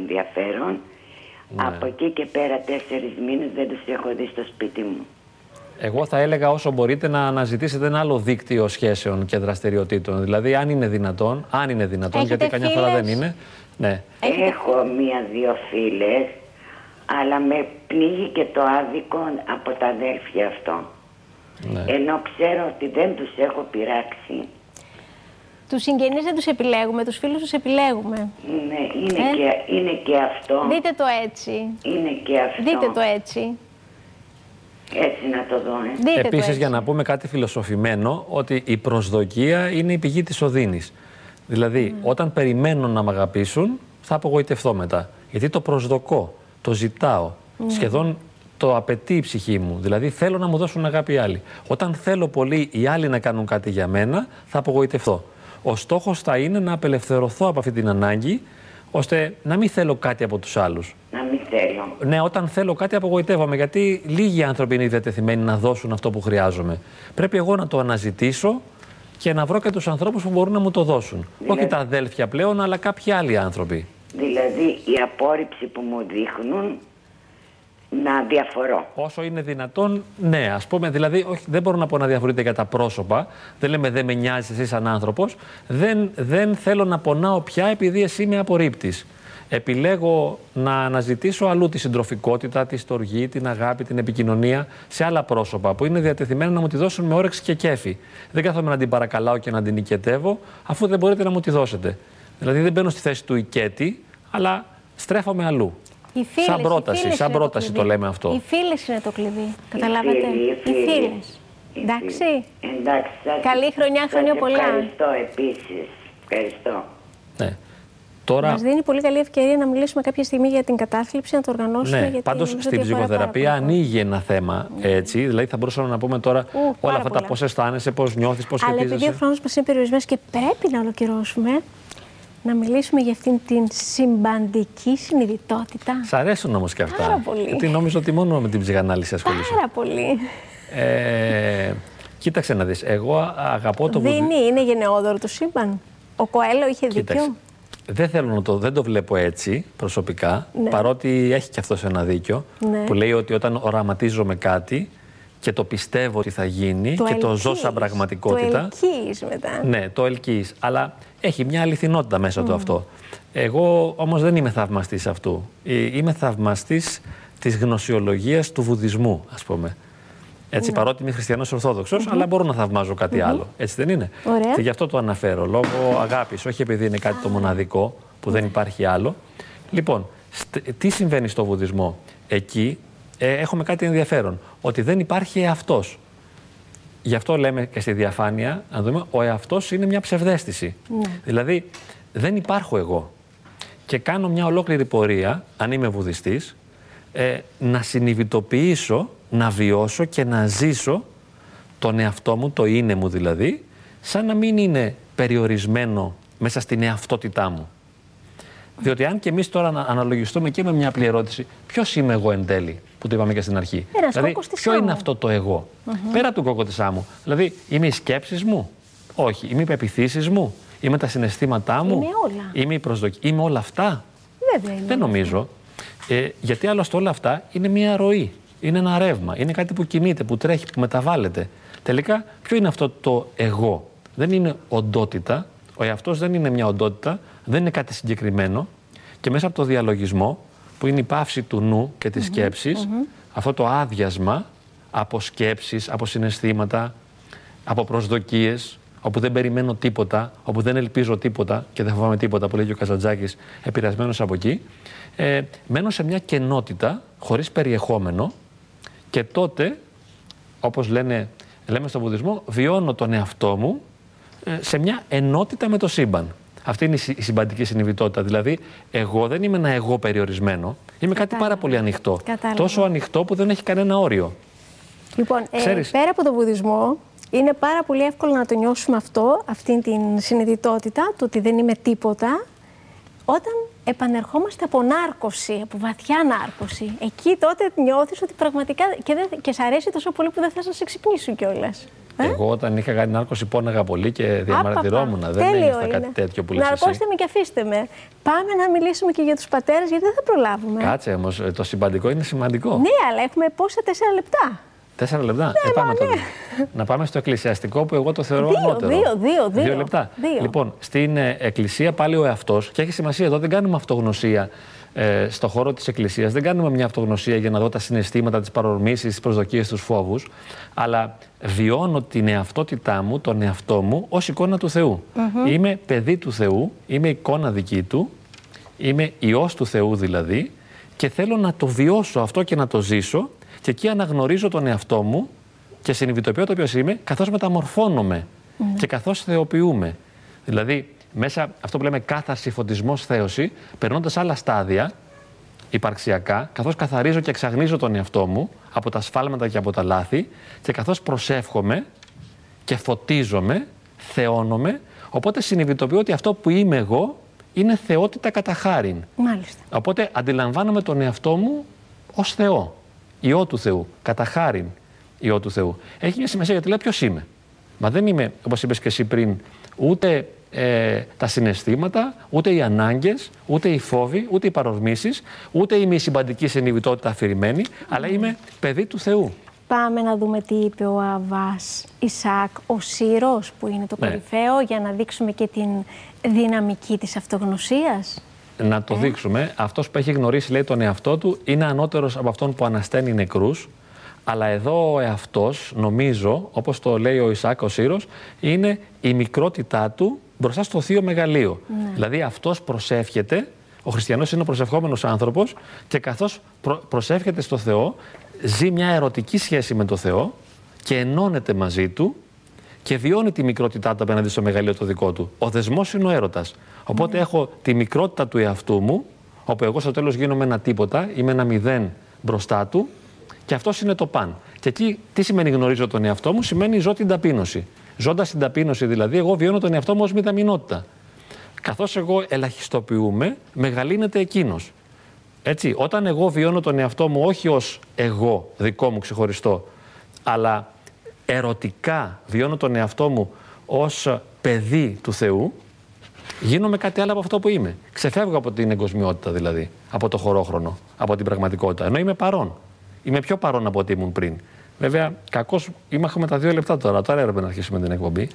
ενδιαφέρον. Ναι. Από εκεί και πέρα τέσσερις μήνες δεν τους έχω δει στο σπίτι μου. Εγώ θα έλεγα όσο μπορείτε να αναζητήσετε ένα άλλο δίκτυο σχέσεων και δραστηριοτήτων. Δηλαδή, αν είναι δυνατόν, αν είναι δυνατόν, Έχετε γιατί καμιά φορά φίλες; δεν είναι. Ναι. Έχετε- Έχω μία-δύο φίλες, αλλά με πνίγει και το άδικο από τα αδέλφια αυτό. ναι. Ενώ ξέρω ότι δεν τους έχω πειράξει. Τους συγγενείς δεν τους επιλέγουμε, τους φίλους τους επιλέγουμε. Ναι, είναι, Ε; και, είναι και αυτό. Δείτε το έτσι. Είναι και αυτό. Δείτε το έτσι. Έτσι να το δω. Ε. Δείτε το Επίσης, έτσι. για να πούμε κάτι φιλοσοφημένο, ότι η προσδοκία είναι η πηγή της οδύνης. Δηλαδή, όταν περιμένουν να με αγαπήσουν, θα απογοητευτώ μετά. Γιατί το προσδοκώ, το ζητάω. Σχεδόν το απαιτεί η ψυχή μου. Δηλαδή, θέλω να μου δώσουν αγάπη οι άλλοι. Όταν θέλω πολύ οι άλλοι να κάνουν κάτι για μένα, θα απογοητευτώ. Ο στόχος θα είναι να απελευθερωθώ από αυτή την ανάγκη, ώστε να μην θέλω κάτι από τους άλλους. Να μην θέλω. Ναι, όταν θέλω κάτι απογοητεύομαι, γιατί λίγοι άνθρωποι είναι διατεθειμένοι να δώσουν αυτό που χρειάζομαι. Πρέπει εγώ να το αναζητήσω και να βρω και τους ανθρώπους που μπορούν να μου το δώσουν. Δηλαδή- Όχι τα αδέλφια πλέον, αλλά κάποιοι άλλοι άνθρωποι. Δηλαδή η απόρριψη που μου δείχνουν να διαφορώ. Όσο είναι δυνατόν, ναι, ας πούμε. Δηλαδή, όχι, δεν μπορώ να πω να διαφορείτε για τα πρόσωπα. Δεν λέμε δεν με νοιάζεις εσύ σαν άνθρωπος. Δεν, δεν θέλω να πονάω πια επειδή εσύ με απορρίπτεις. Επιλέγω να αναζητήσω αλλού τη συντροφικότητα, τη στοργή, την αγάπη, την επικοινωνία σε άλλα πρόσωπα που είναι διατεθειμένα να μου τη δώσουν με όρεξη και κέφι. Δεν κάθομαι να την παρακαλάω και να την οικετεύω, αφού δεν μπορείτε να μου τη δώσετε. Δηλαδή, δεν μπαίνω στη θέση του οικέτη, αλλά στρέφομαι αλλού. Οι φίλες, σαν οι πρόταση, φίλες σαν είναι πρόταση κλειδί. το λέμε αυτό. Οι φίλες είναι το κλειδί. Καταλάβατε; φίλοι, οι Οι φίλοι. φίλες. Οι Εντάξει. φίλοι. Εντάξει. σας- Καλή χρονιά, σας χρόνια πολλά. Ευχαριστώ επίσης. Ευχαριστώ. Ναι. Τώρα, Μας δίνει πολύ καλή ευκαιρία να μιλήσουμε κάποια στιγμή για την κατάθλιψη, να το οργανώσουμε. ναι, γιατί πάντως νομίζω στην ότι αφορά ψυχοθεραπεία πάρα πολύ. ανοίγει ένα θέμα έτσι. Δηλαδή, θα μπορούσαμε να πούμε τώρα πάρα όλα αυτά τα πολλά. πώς αισθάνεσαι, πώς νιώθεις, πώς Αλλά επειδή ο σχετίζεσαι. χρόνος μας είναι περιορισμένος και πρέπει να ολοκληρώσουμε, να μιλήσουμε για αυτήν την συμπαντική συνειδητότητα. Σ' αρέσουν όμως και αυτά. Πάρα πολύ. Γιατί νόμιζα ότι μόνο με την ψυχανάλυση ασχολείσαι. Πάρα πολύ. Ε, κοίταξε να δεις. Εγώ αγαπώ το βουδι... Δίνει, είναι γενναιόδωρο το σύμπαν. Ο Κοέλο είχε Κοίταξε. δίκιο. Δεν θέλω να το, δεν το βλέπω έτσι προσωπικά, Ναι. παρότι έχει και αυτός ένα δίκιο, Ναι. που λέει ότι όταν οραματίζομαι κάτι και το πιστεύω ότι θα γίνει και το ζω σαν ελκύεις. πραγματικότητα. Το ελκύεις μετά. Ναι, το ελκύεις. Αλλά έχει μια αληθινότητα μέσα του αυτό. Εγώ όμως δεν είμαι θαυμαστής αυτού. Ε, Είμαι θαυμαστής της γνωσιολογίας του βουδισμού, ας πούμε. Έτσι, παρότι είμαι χριστιανός ορθόδοξος, αλλά μπορώ να θαυμάζω κάτι άλλο. Έτσι δεν είναι. Ωραία. Και γι' αυτό το αναφέρω, λόγω αγάπης, όχι επειδή είναι κάτι το μοναδικό, που δεν υπάρχει άλλο. Λοιπόν, στ- τι συμβαίνει στο βουδισμό; Εκεί ε, έχουμε κάτι ενδιαφέρον, ότι δεν υπάρχει εαυτός. Γι' αυτό λέμε και στη διαφάνεια, να δούμε, ο εαυτός είναι μια ψευδέστηση. Δηλαδή, δεν υπάρχω εγώ. Και κάνω μια ολόκληρη πορεία, αν είμαι βουδιστής, ε, να συνειδητοποιήσω, να βιώσω και να ζήσω τον εαυτό μου, το είναι μου δηλαδή, σαν να μην είναι περιορισμένο μέσα στην εαυτότητά μου. Διότι αν και εμείς τώρα να αναλογιστούμε και με μια απλή ερώτηση, ποιος είμαι εγώ εν τέλει, που το είπαμε και στην αρχή. Ένας δηλαδή, κόκκος της ποιο άμμου. είναι αυτό το εγώ, πέρα του κόκκο της άμμου. Δηλαδή, είμαι οι σκέψεις μου, όχι. Είμαι οι πεπιθήσεις μου, είμαι τα συναισθήματά μου, Είμαι όλα. είμαι η προσδοκία, είμαι όλα αυτά; Βέβαια είναι. Δεν νομίζω. Ε, γιατί άλλωστε όλα αυτά είναι μια ροή. Είναι ένα ρεύμα. Είναι κάτι που κινείται, που τρέχει, που μεταβάλλεται. Τελικά, ποιο είναι αυτό το εγώ; Δεν είναι οντότητα. Ο εαυτός δεν είναι μια οντότητα. Δεν είναι κάτι συγκεκριμένο. Και μέσα από το διαλογισμό, που είναι η πάυση του νου και της σκεψης αυτό το άδειασμα από σκέψεις, από συναισθήματα, από προσδοκίες, όπου δεν περιμένω τίποτα, όπου δεν ελπίζω τίποτα και δεν φοβάμαι τίποτα, που λέει και ο Καζαντζάκης, επηρεασμένος από εκεί, ε, μένω σε μια κενότητα χωρίς περιεχόμενο και τότε, όπως λένε, λέμε στον βουδισμό, βιώνω τον εαυτό μου ε, σε μια ενότητα με το σύμπαν. Αυτή είναι η συ- η συμπαντική συνειδητότητα. Δηλαδή, εγώ δεν είμαι ένα εγώ περιορισμένο. Είμαι κάτι Κατάλαβα. πάρα πολύ ανοιχτό. Κατάλαβα. Τόσο ανοιχτό που δεν έχει κανένα όριο. Λοιπόν, ε, Ξέρεις. πέρα από τον βουδισμό, είναι πάρα πολύ εύκολο να το νιώσουμε αυτό, αυτή την συνειδητότητα, το ότι δεν είμαι τίποτα, όταν επανερχόμαστε από νάρκωση, από βαθιά νάρκωση. Εκεί τότε νιώθεις ότι πραγματικά και, δεν, και σ' αρέσει τόσο πολύ που δεν θες να σε ξυπνήσουν κιόλας. Ε; Εγώ όταν είχα κάνει νάρκωση πόναγα πολύ και διαμαρτυρόμουν. Δεν Τέλειο έγινε είναι. κάτι τέτοιο που λες Ναρκώστε εσύ. με και αφήστε με. Πάμε να μιλήσουμε και για τους πατέρες, γιατί δεν θα προλάβουμε. Κάτσε όμως, το σημαντικό είναι σημαντικό. Ναι, αλλά έχουμε πόσα τέσσερα λεπτά. Τέσσερα λεπτά. ε, πάμε τότε. Να πάμε στο εκκλησιαστικό που εγώ το θεωρώ Δύο, ανώτερο. δύο, δύο, δύο. λεπτά. Δύο. Λοιπόν, στην ε, εκκλησία πάλι ο εαυτός, και έχει σημασία εδώ, δεν κάνουμε αυτογνωσία ε, στο χώρο της εκκλησίας. Δεν κάνουμε μια αυτογνωσία για να δω τα συναισθήματα, τις παρορμήσεις, τις προσδοκίες, τους φόβους. Αλλά βιώνω την εαυτότητά μου, τον εαυτό μου, ως εικόνα του θεου Είμαι παιδί του Θεού, είμαι εικόνα δική του, είμαι ιός του Θεού δηλαδή και θέλω να το βιώσω αυτό και να το ζήσω και εκεί αναγνωρίζω τον εαυτό μου και συνειδητοποιώ το ποιος είμαι καθώς μεταμορφώνομαι και καθώς θεοποιούμε. Δηλαδή μέσα αυτό που λέμε κάθαρση, φωτισμός, θέωση, περνώντας άλλα στάδια υπαρξιακά, καθώς καθαρίζω και εξαγνίζω τον εαυτό μου από τα σφάλματα και από τα λάθη και καθώς προσεύχομαι και φωτίζομαι, θεώνομαι, οπότε συνειδητοποιώ ότι αυτό που είμαι εγώ είναι θεότητα κατά χάριν. Μάλιστα. Οπότε αντιλαμβάνομαι τον εαυτό μου ως Θεό, Υιό του Θεού, κατά χάριν Υιό του Θεού. Έχει μια σημασία γιατί λέει ποιος είμαι. Μα δεν είμαι, όπως είπες και εσύ πριν, ούτε ε, τα συναισθήματα, ούτε οι ανάγκες, ούτε οι φόβοι, ούτε οι παρορμήσεις, ούτε είμαι η συμπαντική συνειδητότητα αφηρημένη, αλλά είμαι παιδί του Θεού. Πάμε να δούμε τι είπε ο Αβάς Ισάκ, ο Σύρος που είναι το Ναι. κορυφαίο, για να δείξουμε και την δυναμική της αυτογνωσίας. να το δείξουμε. Αυτός που έχει γνωρίσει, λέει, τον εαυτό του είναι ανώτερος από αυτόν που ανασταίνει νεκρούς. Αλλά εδώ ο εαυτός, νομίζω, όπως το λέει ο Ισάκ ο Σύρος, είναι η μικρότητά του μπροστά στο θείο μεγαλείο. Δηλαδή αυτός προσεύχεται, ο χριστιανός είναι ο προσευχόμενος άνθρωπος και καθώς προ- προσεύχεται στο Θεό, ζει μια ερωτική σχέση με το Θεό και ενώνεται μαζί του και βιώνει τη μικρότητά του απέναντι στο μεγαλείο το δικό του. Ο δεσμός είναι ο έρωτας. Οπότε έχω τη μικρότητα του εαυτού μου, όπου εγώ στο τέλος γίνομαι ένα τίποτα, είμαι ένα μηδέν μπροστά του, και αυτός είναι το παν. Και εκεί τι σημαίνει γνωρίζω τον εαυτό μου, σημαίνει ζω την ταπείνωση. Ζώντας την ταπείνωση, δηλαδή, εγώ βιώνω τον εαυτό μου ως μηδαμινότητα. Καθώς εγώ ελαχιστοποιούμε, μεγαλύνεται εκείνος. Έτσι, όταν εγώ βιώνω τον εαυτό μου όχι ως εγώ, δικό μου ξεχωριστό, αλλά ερωτικά βιώνω τον εαυτό μου ως παιδί του Θεού, γίνομαι κάτι άλλο από αυτό που είμαι. Ξεφεύγω από την εγκοσμιότητα δηλαδή, από το χωρόχρονο, από την πραγματικότητα. Ενώ είμαι παρόν. Είμαι πιο παρόν από ό,τι ήμουν πριν. Βέβαια, κακώ έχουμε τα δύο λεπτά τώρα. Τώρα έπρεπε να αρχίσουμε την εκπομπή.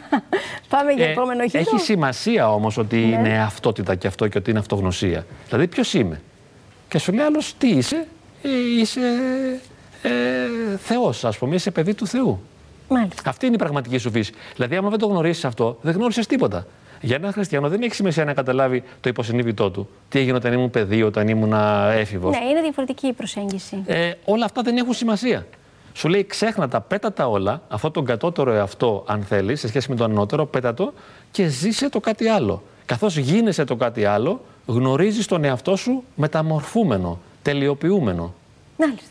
Πάμε για Ε, επόμενο γύρο. έχει σημασία όμως ότι Ναι. είναι αυτότητα και αυτό και ότι είναι αυτογνωσία. Δηλαδή, ποιος είμαι; Και σου λέει άλλος, τι είσαι, Ε, είσαι ε, Θεός, ας πούμε, είσαι παιδί του Θεού. Μάλιστα. Αυτή είναι η πραγματική σου φύση. Δηλαδή, άμα δεν το γνωρίσεις αυτό, δεν γνώρισες τίποτα. Για έναν χριστιανό δεν έχει σημασία να καταλάβει το υποσυνείδητό του. Τι έγινε όταν ήμουν παιδί, όταν ήμουν έφηβος. Ναι, είναι διαφορετική η προσέγγιση. Ε, όλα αυτά δεν έχουν σημασία. Σου λέει ξέχνα τα, πέτα τα όλα, αυτό τον κατώτερο εαυτό, αν θέλεις, σε σχέση με τον ανώτερο, πέτα το και ζήσε το κάτι άλλο. Καθώς γίνεσαι το κάτι άλλο, γνωρίζεις τον εαυτό σου μεταμορφούμενο, τελειοποιούμενο. Μάλιστα.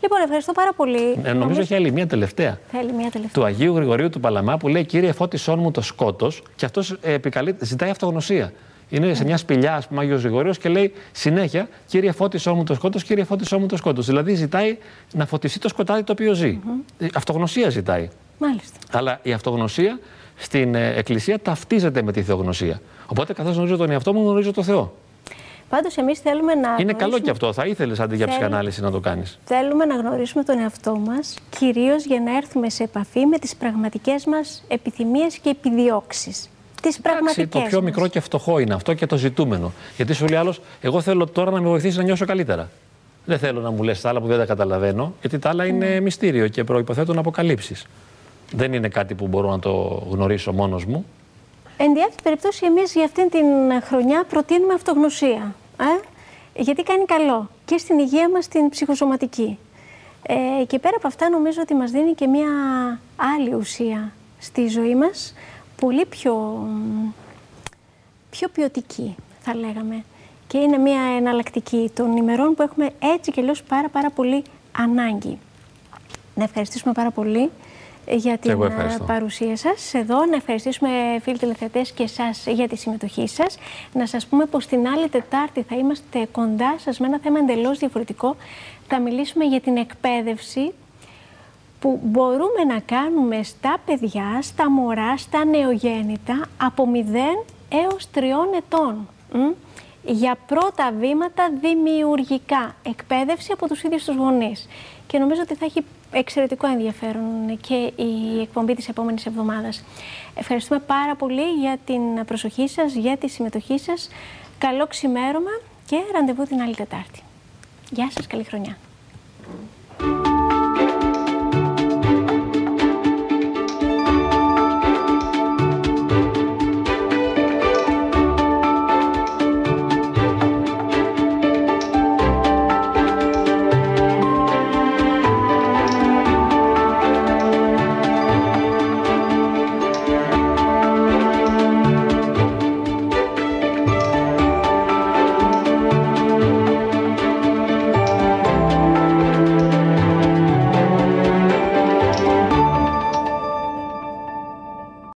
Λοιπόν, ευχαριστώ πάρα πολύ. Ε, νομίζω έχει άλλη μία τελευταία. Θέλει μια τελευταία. Του Αγίου Γρηγορίου του Παλαμά που λέει Κύριε, φώτισόν μου το σκότος, και αυτός ζητάει αυτογνωσία. Είναι σε μια σπηλιά, ας πούμε, Άγιος Γρηγορίο και λέει συνέχεια Κύριε, φώτισόν μου το σκότος, Κύριε, φώτισόν μου το σκότος. Δηλαδή ζητάει να φωτιστεί το σκοτάδι το οποίο ζει. Ε, Αυτογνωσία ζητάει. Μάλιστα. Αλλά η αυτογνωσία στην ε, Εκκλησία ταυτίζεται με τη θεογνωσία. Οπότε, καθώς γνωρίζω τον εαυτό μου, γνωρίζω τον Θεό. Πάντως εμείς θέλουμε να Είναι καλό γνωρίσουμε- και αυτό. Θα ήθελες αντί για Θέλω. ψυχανάλυση να το κάνεις. Θέλουμε να γνωρίσουμε τον εαυτό μας, κυρίως για να έρθουμε σε επαφή με τις πραγματικές μας επιθυμίες και επιδιώξεις. Τις Εντάξει, πραγματικές το πιο μας. μικρό και φτωχό είναι αυτό και το ζητούμενο. Γιατί σου λέει άλλος, εγώ θέλω τώρα να με βοηθήσεις να νιώσω καλύτερα. Δεν θέλω να μου λες τα άλλα που δεν τα καταλαβαίνω, γιατί τα άλλα Ναι. είναι μυστήριο και προποθέτουν αποκαλύψεις. Δεν είναι κάτι που μπορώ να το γνωρίσω μόνος μου. Εν τη αυτή περιπτώσει, εμείς για αυτήν την χρονιά προτείνουμε αυτογνωσία. Ε; Γιατί κάνει καλό και στην υγεία μας, στην ψυχοσωματική. Ε, και πέρα από αυτά νομίζω ότι μας δίνει και μια άλλη ουσία στη ζωή μας, πολύ πιο, μ, πιο ποιοτική θα λέγαμε. Και είναι μια εναλλακτική των ημερών που έχουμε έτσι και αλλιώς πάρα πάρα πολύ ανάγκη. Να ευχαριστήσουμε πάρα πολύ ε, για την εγώ ε, ευχαριστώ. παρουσία σας εδώ. Να ευχαριστήσουμε φίλοι τηλεθεατές και εσάς για τη συμμετοχή σας. Να σας πούμε πως την άλλη Τετάρτη θα είμαστε κοντά σας με ένα θέμα εντελώς διαφορετικό. Θα μιλήσουμε για την εκπαίδευση που μπορούμε να κάνουμε στα παιδιά, στα μωρά, στα νεογέννητα από 0 έως 3 ετών. Για πρώτα βήματα δημιουργικά, εκπαίδευση από τους ίδιους τους γονείς. Και νομίζω ότι θα έχει εξαιρετικό ενδιαφέρον και η εκπομπή της επόμενης εβδομάδας. Ευχαριστούμε πάρα πολύ για την προσοχή σας, για τη συμμετοχή σας. Καλό ξημέρωμα και ραντεβού την άλλη Τετάρτη. Γεια σας, καλή χρονιά.